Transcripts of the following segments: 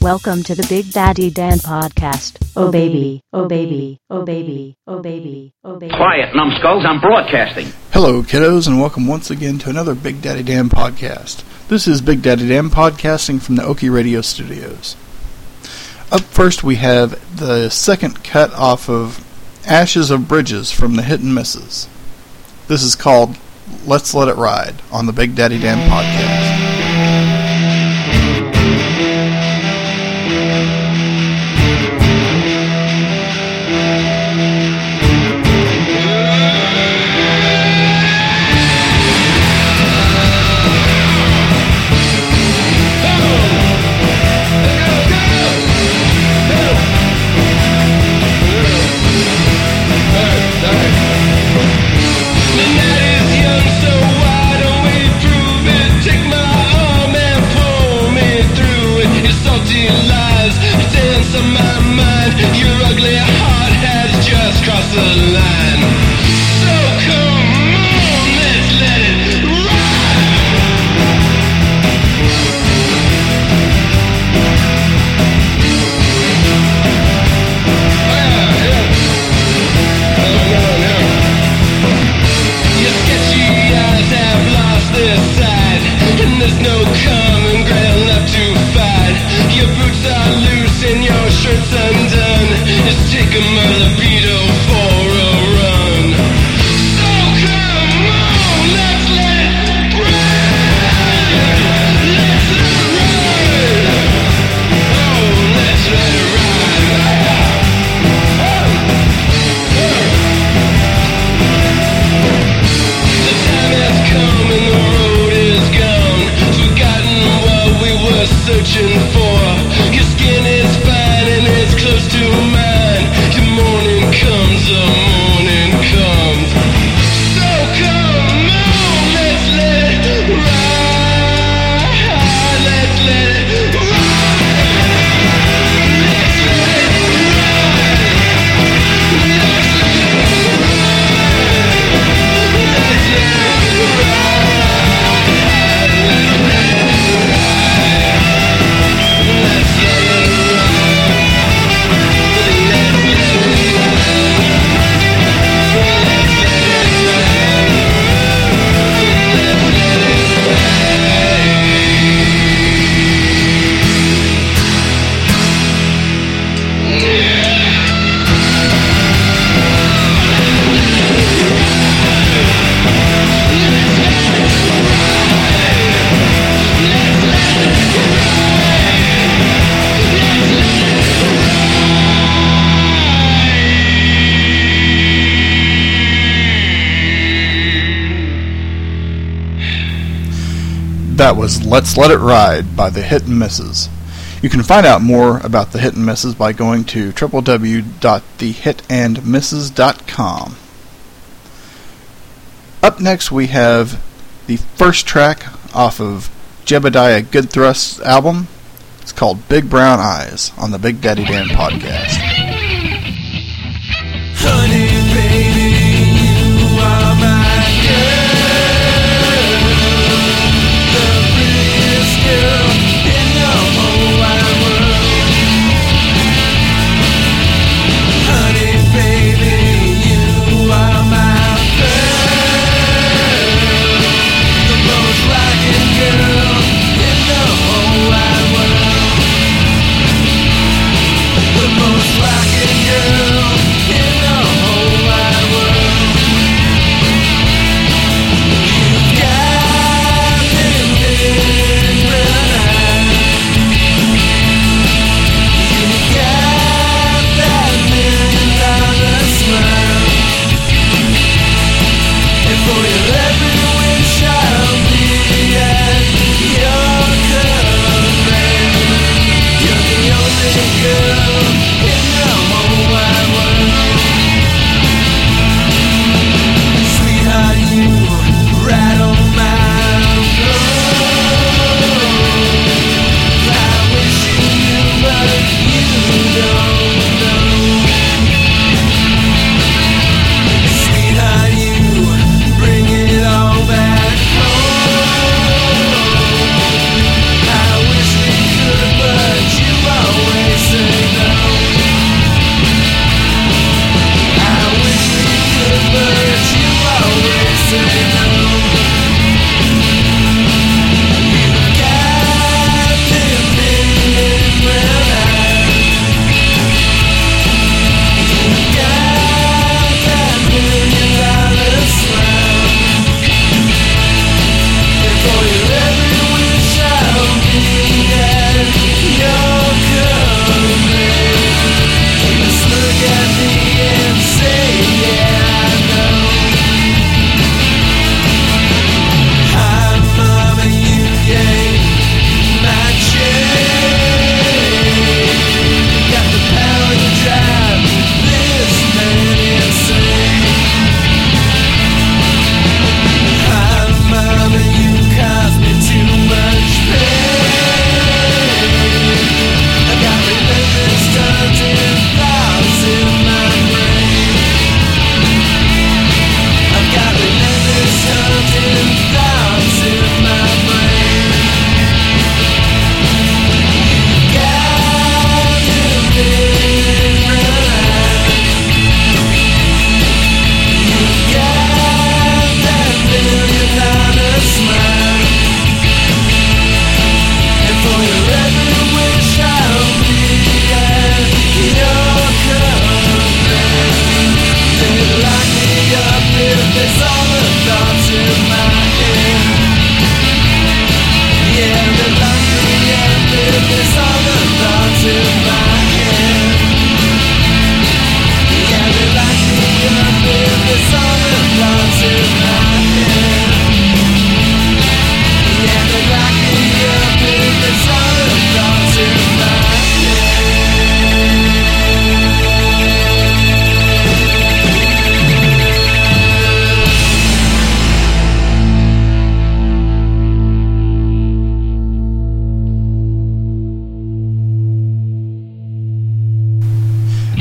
Welcome to the Big Daddy Dan podcast. Oh baby, oh baby, oh baby, oh baby, oh baby. Quiet, numbskulls, I'm broadcasting. Hello, kiddos, and welcome once again to another Big Daddy Dan podcast. This is Big Daddy Dan podcasting from the Oki Radio Studios. Up first, we have the second cut off of Ashes of Bridges from the Hit and Misses. This is called Let's Let It Ride on the Big Daddy Dan podcast. Loose and your shirt's undone. Just take a That was Let's Let It Ride by the Hit and Misses. You can find out more about the Hit and Misses by going to www.thehitandmisses.com. Up next, we have the first track off of Jebediah Goodthrust's album. It's called Big Brown Eyes on the Big Daddy Dan podcast.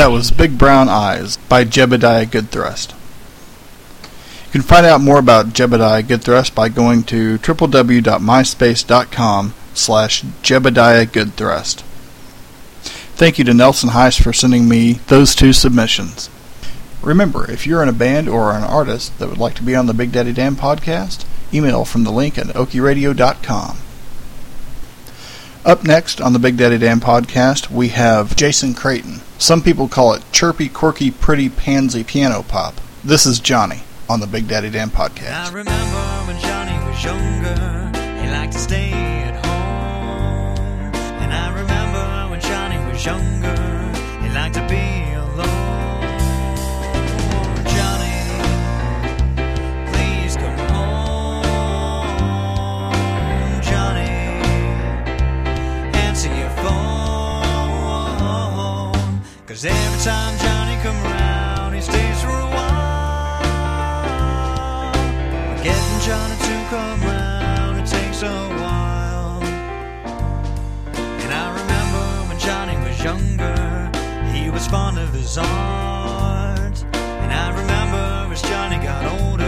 That was Big Brown Eyes by Jebediah Goodthrust. You can find out more about Jebediah Goodthrust by going to www.myspace.com slash Jebediah Goodthrust. Thank you to Nelson Heist for sending me those two submissions. Remember, if you're in a band or an artist that would like to be on the Big Daddy Dan podcast, email from the link at okieradio.com. Up next on the Big Daddy Dan podcast, we have Jason Creighton. Some people call it chirpy, quirky, pretty, pansy piano pop. This is Johnny on the Big Daddy Dan podcast. I remember when Johnny was younger, he liked to stay at home. And I remember when Johnny was younger, he liked to be his art. And I remember as Johnny got older,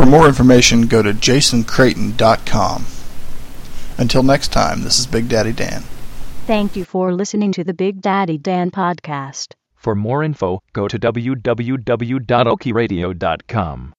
For more information, go to jasoncreighton.com. Until next time, this is Big Daddy Dan. Thank you for listening to the Big Daddy Dan podcast. For more info, go to www.okiradio.com.